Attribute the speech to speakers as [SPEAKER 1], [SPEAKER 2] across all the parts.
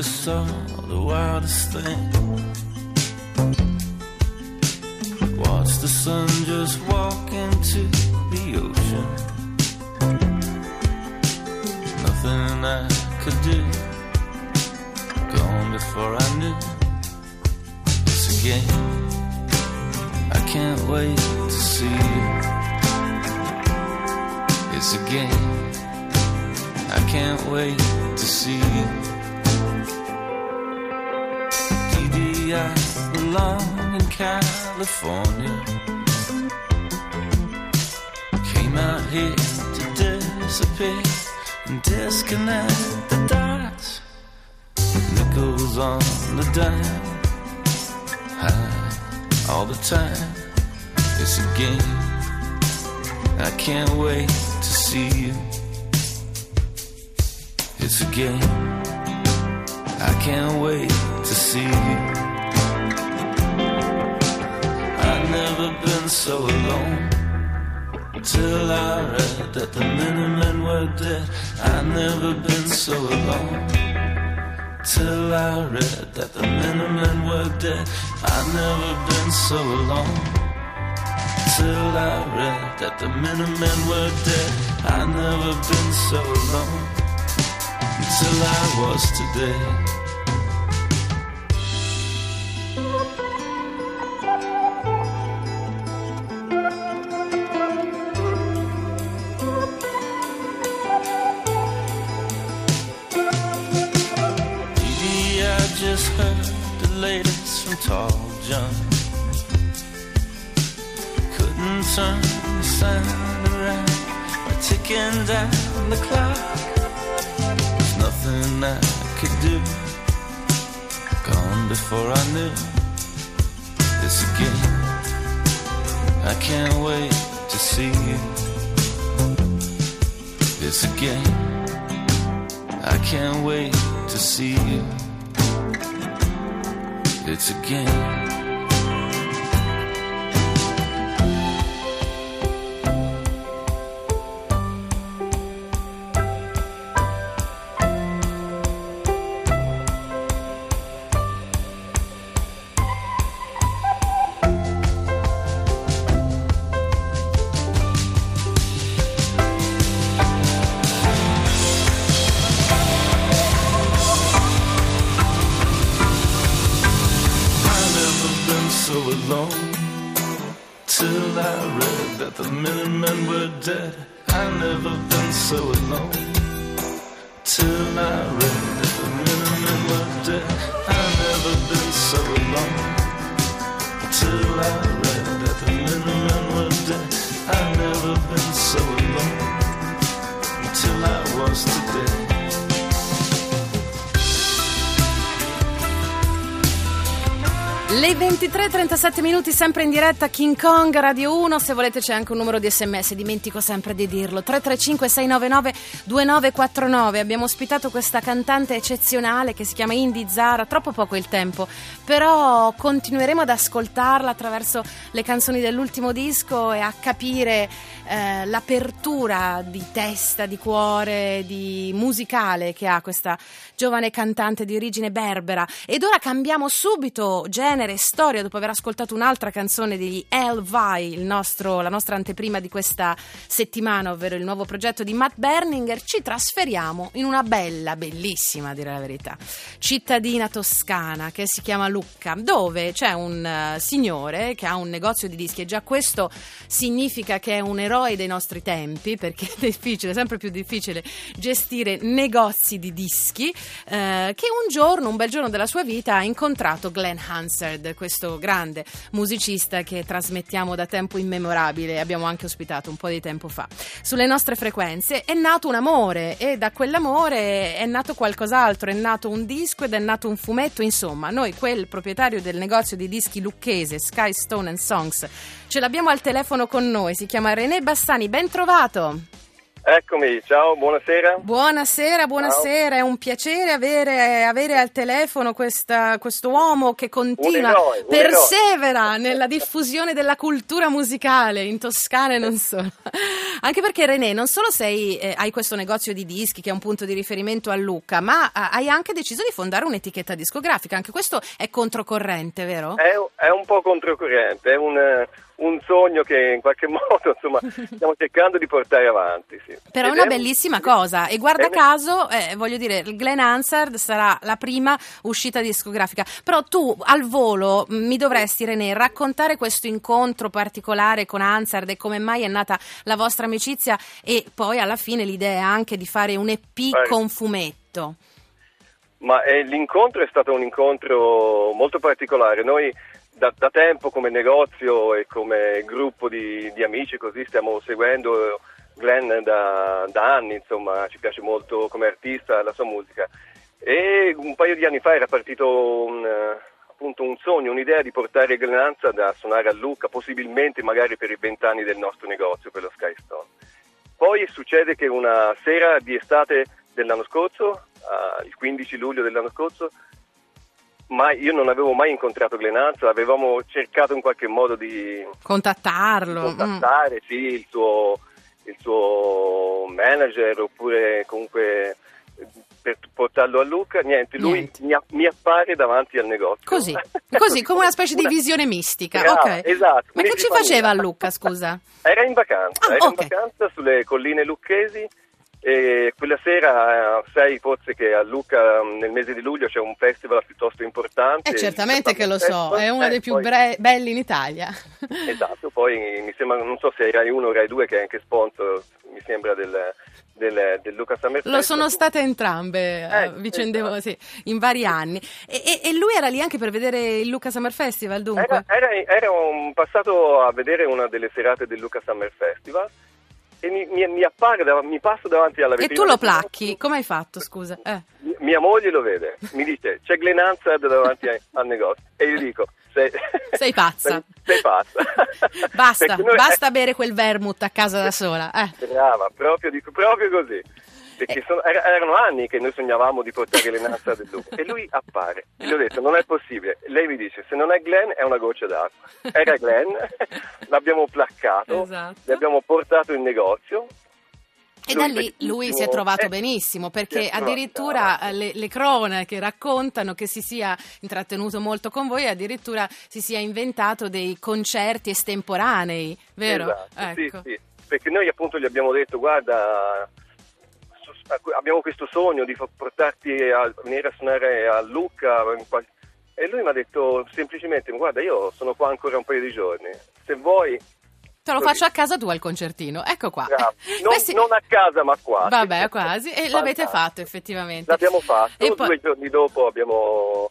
[SPEAKER 1] Just saw the wildest thing. Watch the sun just walk into the ocean. Nothing I could do. Gone before I knew. It's a game. I can't wait to see you. It's a game. I can't wait to see you. Belong in California. Came out here to disappear and disconnect the dots. Nickels on the dime, high all the time. It's a game. I can't wait to see you. It's a game. I can't wait to see you. So alone. Till I read that the Minutemen were dead. I've never been so alone. Till I read that the Minutemen were dead. I've never been so alone. Till I read that the Minutemen were dead. I've never been so alone. Till I was today. We're the clock. There's nothing I could do. Gone before I knew. It's a game. I can't wait to see you. It's a game. I can't wait to see you. It's a so alone till I read that the Minutemen were dead. I've never been so alone till I read that the Minutemen were dead. I've never been so alone till I read that the Minutemen were dead. I've never been so alone till I was today.
[SPEAKER 2] Le 23.37 minuti sempre in diretta King Kong Radio 1 se volete c'è anche un numero di sms dimentico sempre di dirlo. 335 699 2949 abbiamo ospitato questa cantante eccezionale che si chiama Indy Zara troppo poco il tempo però continueremo ad ascoltarla attraverso le canzoni dell'ultimo disco e a capire eh, l'apertura di testa, di cuore, di musicale che ha questa giovane cantante di origine berbera. Ed ora cambiamo subito genere e storia dopo aver ascoltato un'altra canzone degli El Vai, il nostro- la nostra anteprima di questa settimana, ovvero il nuovo progetto di Matt Berninger, ci trasferiamo in una bella, bellissima a dire la verità, cittadina toscana che si chiama Lucca, dove c'è un eh, signore che ha un negozio di dischi e già questo significa che è un eroe dei nostri tempi perché è difficile, sempre più difficile gestire negozi di dischi, eh, che un giorno, un bel giorno della sua vita ha incontrato Glenn Hansard, questo grande musicista che trasmettiamo da tempo immemorabile, abbiamo anche ospitato un po' di tempo fa. Sulle nostre frequenze è nato un amore e da quell'amore è nato qualcos'altro, è nato un disco ed è nato un fumetto, insomma, noi quel proprietario del negozio di dischi lucchese Sky Stone and Songs ce l'abbiamo al telefono con noi, si chiama René Bassani, ben trovato.
[SPEAKER 3] Eccomi, ciao, buonasera.
[SPEAKER 2] Buonasera, buonasera, è un piacere avere, avere al telefono questa, questo uomo che continua,
[SPEAKER 3] eroe,
[SPEAKER 2] persevera nella diffusione della cultura musicale in Toscana e non solo. Anche perché René, non solo sei, eh, hai questo negozio di dischi che è un punto di riferimento a Lucca, ma eh, hai anche deciso di fondare un'etichetta discografica, anche questo è controcorrente, vero?
[SPEAKER 3] È, è un po' controcorrente, è un, eh, un sogno che in qualche modo insomma, stiamo cercando di portare avanti. Sì.
[SPEAKER 2] Però è una
[SPEAKER 3] un-
[SPEAKER 2] bellissima cosa e guarda
[SPEAKER 3] è-
[SPEAKER 2] caso, eh, voglio dire, il Glenn Hansard sarà la prima uscita discografica. Però tu al volo mi dovresti, René, raccontare questo incontro particolare con Hansard e come mai è nata la vostra amicizia e poi alla fine l'idea anche di fare un EP
[SPEAKER 3] Vai.
[SPEAKER 2] con fumetto.
[SPEAKER 3] Ma eh, l'incontro è stato un incontro molto particolare. Noi da, da tempo come negozio e come gruppo di, di amici così stiamo seguendo Glenn da, da anni, insomma, ci piace molto come artista la sua musica. E un paio di anni fa era partito un, eh, appunto un sogno, un'idea di portare Glenn Hansard a suonare a Lucca, possibilmente magari per i vent'anni del nostro negozio, per lo Sky Stone. Poi succede che una sera di estate dell'anno scorso, ah, il 15 luglio dell'anno scorso, ma io non avevo mai incontrato Glenn Hansard, avevamo cercato in qualche modo di
[SPEAKER 2] Contattarlo. mm.
[SPEAKER 3] contattare sì, il, suo, il suo manager oppure comunque per portarlo a Lucca, niente, lui
[SPEAKER 2] Niente.
[SPEAKER 3] Mi, a- mi appare davanti al negozio.
[SPEAKER 2] Così, così, come una specie di visione mistica.
[SPEAKER 3] Brava,
[SPEAKER 2] ok.
[SPEAKER 3] esatto,
[SPEAKER 2] Ma che
[SPEAKER 3] mi
[SPEAKER 2] ci faceva a. Lucca, scusa?
[SPEAKER 3] Era in vacanza,
[SPEAKER 2] Ah,
[SPEAKER 3] era
[SPEAKER 2] ok.
[SPEAKER 3] in vacanza sulle colline lucchesi e quella sera eh, sai forse che a Lucca mh, nel mese di luglio c'è un festival piuttosto importante.
[SPEAKER 2] Eh, certamente che lo so, è uno
[SPEAKER 3] Eh,
[SPEAKER 2] dei più
[SPEAKER 3] poi-
[SPEAKER 2] bre- belli in Italia.
[SPEAKER 3] Esatto, poi mi sembra, non so se è Rai 1 o Rai 2 che è anche sponsor, mi sembra del, del, del Lucca Summer
[SPEAKER 2] Lo sono state entrambe, eh,
[SPEAKER 3] Eh,
[SPEAKER 2] vicendevo
[SPEAKER 3] esatto.
[SPEAKER 2] sì, in vari anni. E, e- e lui era lì anche per vedere il Luca Summer Festival, dunque?
[SPEAKER 3] Era, era, era passato a vedere una delle serate del Lucca Summer Festival e mi, mi, mi appare, mi passo davanti alla
[SPEAKER 2] e
[SPEAKER 3] vetrina.
[SPEAKER 2] tu lo placchi? Come hai fatto, scusa? Eh.
[SPEAKER 3] Mia moglie lo vede, mi dice c'è Glenn Hansard davanti ai- al negozio e io dico sei,
[SPEAKER 2] Sei pazza.
[SPEAKER 3] sei, sei pazza.
[SPEAKER 2] Basta,
[SPEAKER 3] noi-
[SPEAKER 2] basta bere quel vermouth a casa da sola. Eh.
[SPEAKER 3] Brava, proprio, dico, proprio così. Perché sono- era- erano anni che noi sognavamo di portare Glenn Hansard del Luca e lui appare. E gli ho detto non è possibile. Lei mi dice se non è Glenn è una goccia d'acqua. Era Glenn, l'abbiamo placcato,
[SPEAKER 2] Esatto.
[SPEAKER 3] l'abbiamo portato in negozio.
[SPEAKER 2] E da lì lui si è trovato
[SPEAKER 3] Eh,
[SPEAKER 2] benissimo
[SPEAKER 3] si
[SPEAKER 2] perché addirittura eh, le, le cronache raccontano che si sia intrattenuto molto con voi e addirittura si sia inventato dei concerti estemporanei, vero?
[SPEAKER 3] Esatto, sì,
[SPEAKER 2] Ecco.
[SPEAKER 3] sì. Perché noi appunto gli abbiamo detto guarda abbiamo questo sogno di portarti a venire a suonare a Lucca e lui mi ha detto semplicemente guarda io sono qua ancora un paio di giorni se vuoi
[SPEAKER 2] Te lo faccio a casa tu al concertino, ecco qua.
[SPEAKER 3] bravo. Non,
[SPEAKER 2] questi-
[SPEAKER 3] non a casa ma qua
[SPEAKER 2] Vabbè, quasi, e l'avete
[SPEAKER 3] Fantastico.
[SPEAKER 2] fatto effettivamente.
[SPEAKER 3] l'abbiamo fatto
[SPEAKER 2] E poi-
[SPEAKER 3] due giorni dopo abbiamo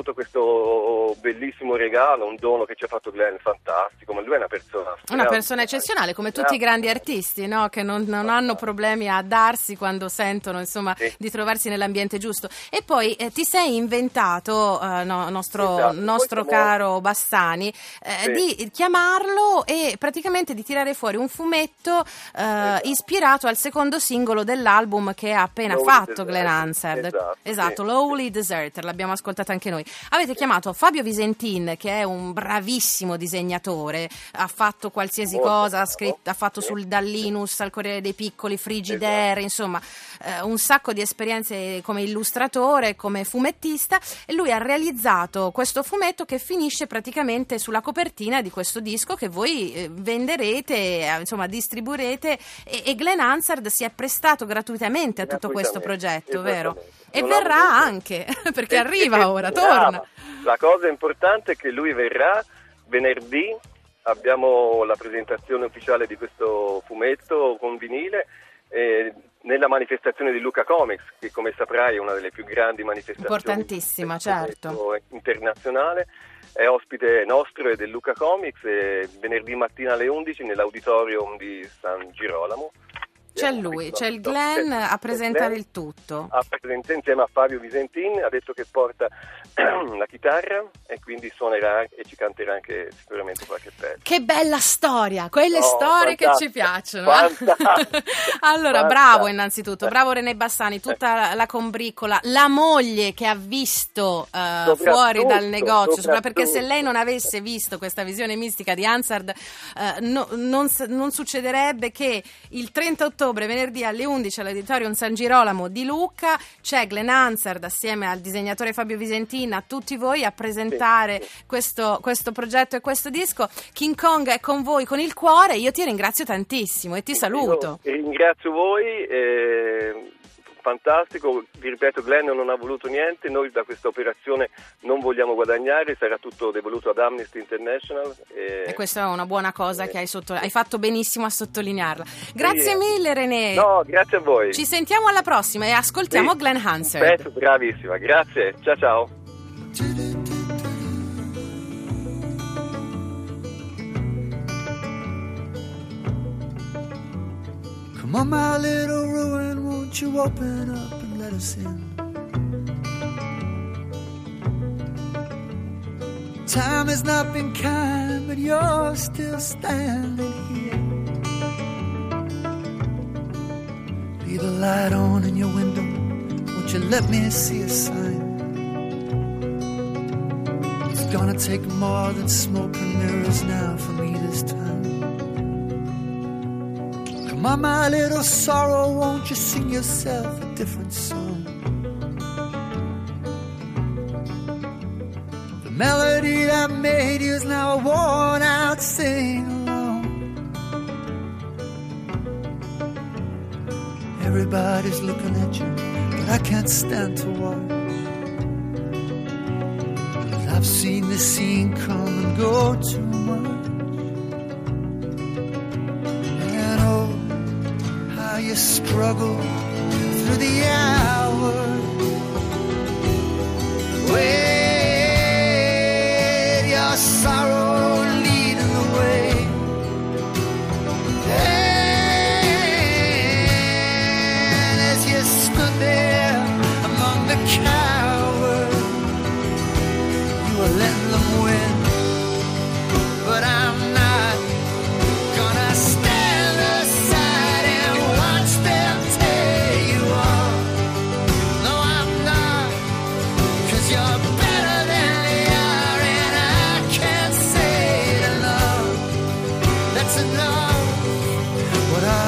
[SPEAKER 3] avuto questo bellissimo regalo un dono che ci ha fatto Glenn fantastico ma lui è una persona
[SPEAKER 2] Una persona eccezionale, come tutti i grandi artisti, no? che non, non hanno problemi a darsi quando sentono insomma,
[SPEAKER 3] Sì.
[SPEAKER 2] di trovarsi nell'ambiente giusto. E poi eh, ti sei inventato, eh, no, nostro,
[SPEAKER 3] Esatto.
[SPEAKER 2] Nostro
[SPEAKER 3] siamo-
[SPEAKER 2] caro Bassani, eh,
[SPEAKER 3] Sì.
[SPEAKER 2] di chiamarlo e praticamente di tirare fuori un fumetto eh, ispirato al secondo singolo dell'album che ha appena
[SPEAKER 3] Lowly
[SPEAKER 2] fatto
[SPEAKER 3] Deserter.
[SPEAKER 2] Glenn Hansard.
[SPEAKER 3] Esatto,
[SPEAKER 2] Esatto,
[SPEAKER 3] sì.
[SPEAKER 2] Lowly Deserter, l'abbiamo ascoltato anche noi. Avete chiamato Fabio Visentin, che è un bravissimo disegnatore, ha fatto qualsiasi
[SPEAKER 3] Molto
[SPEAKER 2] cosa, ha, scritto, ha fatto
[SPEAKER 3] Sì.
[SPEAKER 2] sul Dallinus al Corriere dei Piccoli, Frigidaire,
[SPEAKER 3] Esatto.
[SPEAKER 2] insomma, eh, un sacco di esperienze come illustratore, come fumettista e lui ha realizzato questo fumetto che finisce praticamente sulla copertina di questo disco che voi eh, venderete, eh, insomma, distribuirete e, e Glenn Hansard si è prestato gratuitamente a tutto questo progetto, vero? E
[SPEAKER 3] Non
[SPEAKER 2] verrà
[SPEAKER 3] avevo-
[SPEAKER 2] anche, perché
[SPEAKER 3] E-
[SPEAKER 2] arriva
[SPEAKER 3] e-
[SPEAKER 2] ora, torna.
[SPEAKER 3] La cosa importante è che lui verrà venerdì, abbiamo la presentazione ufficiale di questo fumetto con vinile eh, nella manifestazione di Luca Comics, che come saprai è una delle più grandi manifestazioni
[SPEAKER 2] Importantissima, certo.
[SPEAKER 3] internazionale. È ospite nostro e del Luca Comics e venerdì mattina alle 11 nell'auditorium di San Girolamo
[SPEAKER 2] C'è lui, c'è il Glenn a presentare il tutto.
[SPEAKER 3] A presentare insieme a Fabio Visentin, ha detto che porta la chitarra e quindi suonerà e ci canterà anche sicuramente qualche pezzo.
[SPEAKER 2] Che bella storia, quelle
[SPEAKER 3] No,
[SPEAKER 2] storie che ci piacciono.
[SPEAKER 3] fantastico,
[SPEAKER 2] allora, bravo innanzitutto, bravo René Bassani, tutta la combricola, la moglie che ha visto eh,
[SPEAKER 3] Soprattutto,
[SPEAKER 2] fuori dal negozio,
[SPEAKER 3] soprattutto.
[SPEAKER 2] perché se lei non avesse visto questa visione mistica di Hansard, eh, no- non, non succederebbe che il 30 ottobre, venerdì alle 11 all'Auditorium San Girolamo di Lucca, c'è Glenn Hansard assieme al disegnatore Fabio Visentina, a tutti voi a presentare
[SPEAKER 3] Sì,
[SPEAKER 2] questo, questo progetto e questo disco. King Kong è con voi con il cuore, io ti ringrazio tantissimo e ti saluto.
[SPEAKER 3] Io ringrazio voi, eh, fantastico, vi ripeto Glenn non ha voluto niente, noi da questa operazione non vogliamo guadagnare, sarà tutto devoluto ad Amnesty International. eh,
[SPEAKER 2] E questa è una buona cosa che hai, sotto- hai fatto benissimo a sottolinearla. Grazie
[SPEAKER 3] Sì.
[SPEAKER 2] mille René.
[SPEAKER 3] No, grazie a voi.
[SPEAKER 2] Ci sentiamo alla prossima e ascoltiamo
[SPEAKER 3] Sì.
[SPEAKER 2] Glenn.
[SPEAKER 3] Pezzo, bravissima, grazie, ciao ciao.
[SPEAKER 4] Come on, my little ruin, won't you open up and let us in? Time has not been kind, but you're still standing here. Leave the light on in your window, won't you let me see a sign? It's gonna take more than smoke and mirrors now for me this time. My little sorrow, won't you sing yourself a different song? The melody that made you is now a worn out sing along. Everybody's looking at you, but I can't stand to watch. I've seen the scene come and go too much. You struggle through the hours. With your sorrow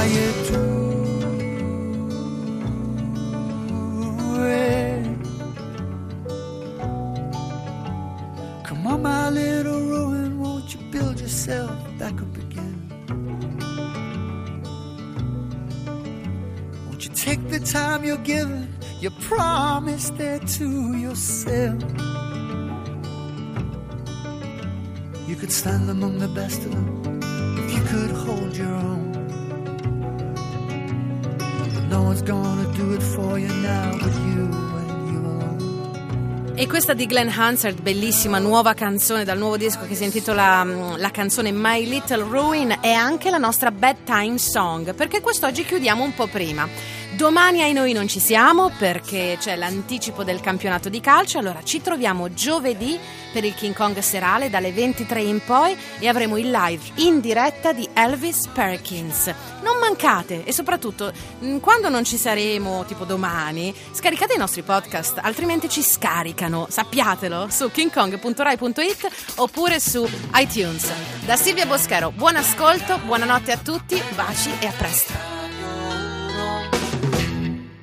[SPEAKER 4] You way Come on my little ruin won't you build yourself back up again? Won't you take the time you're given? You promised there to yourself. You could stand among the best of them if you could hold your own. No one's gonna do it for you now but you.
[SPEAKER 2] E questa di Glenn Hansard, bellissima nuova canzone dal nuovo disco che si intitola mm, la canzone My Little Ruin, è anche la nostra bedtime song, perché quest'oggi chiudiamo un po' prima. Domani ai noi non ci siamo perché c'è l'anticipo del campionato di calcio, allora ci troviamo giovedì per il King Kong serale dalle 23 in poi e avremo il live in diretta di Elvis Perkins. Non mancate e soprattutto mm, quando non ci saremo, tipo domani, scaricate i nostri podcast, altrimenti ci scaricano, sappiatelo, su kingkong.rai.it oppure su iTunes. Da Silvia Boschero, buon ascolto, buonanotte a tutti, baci e a presto.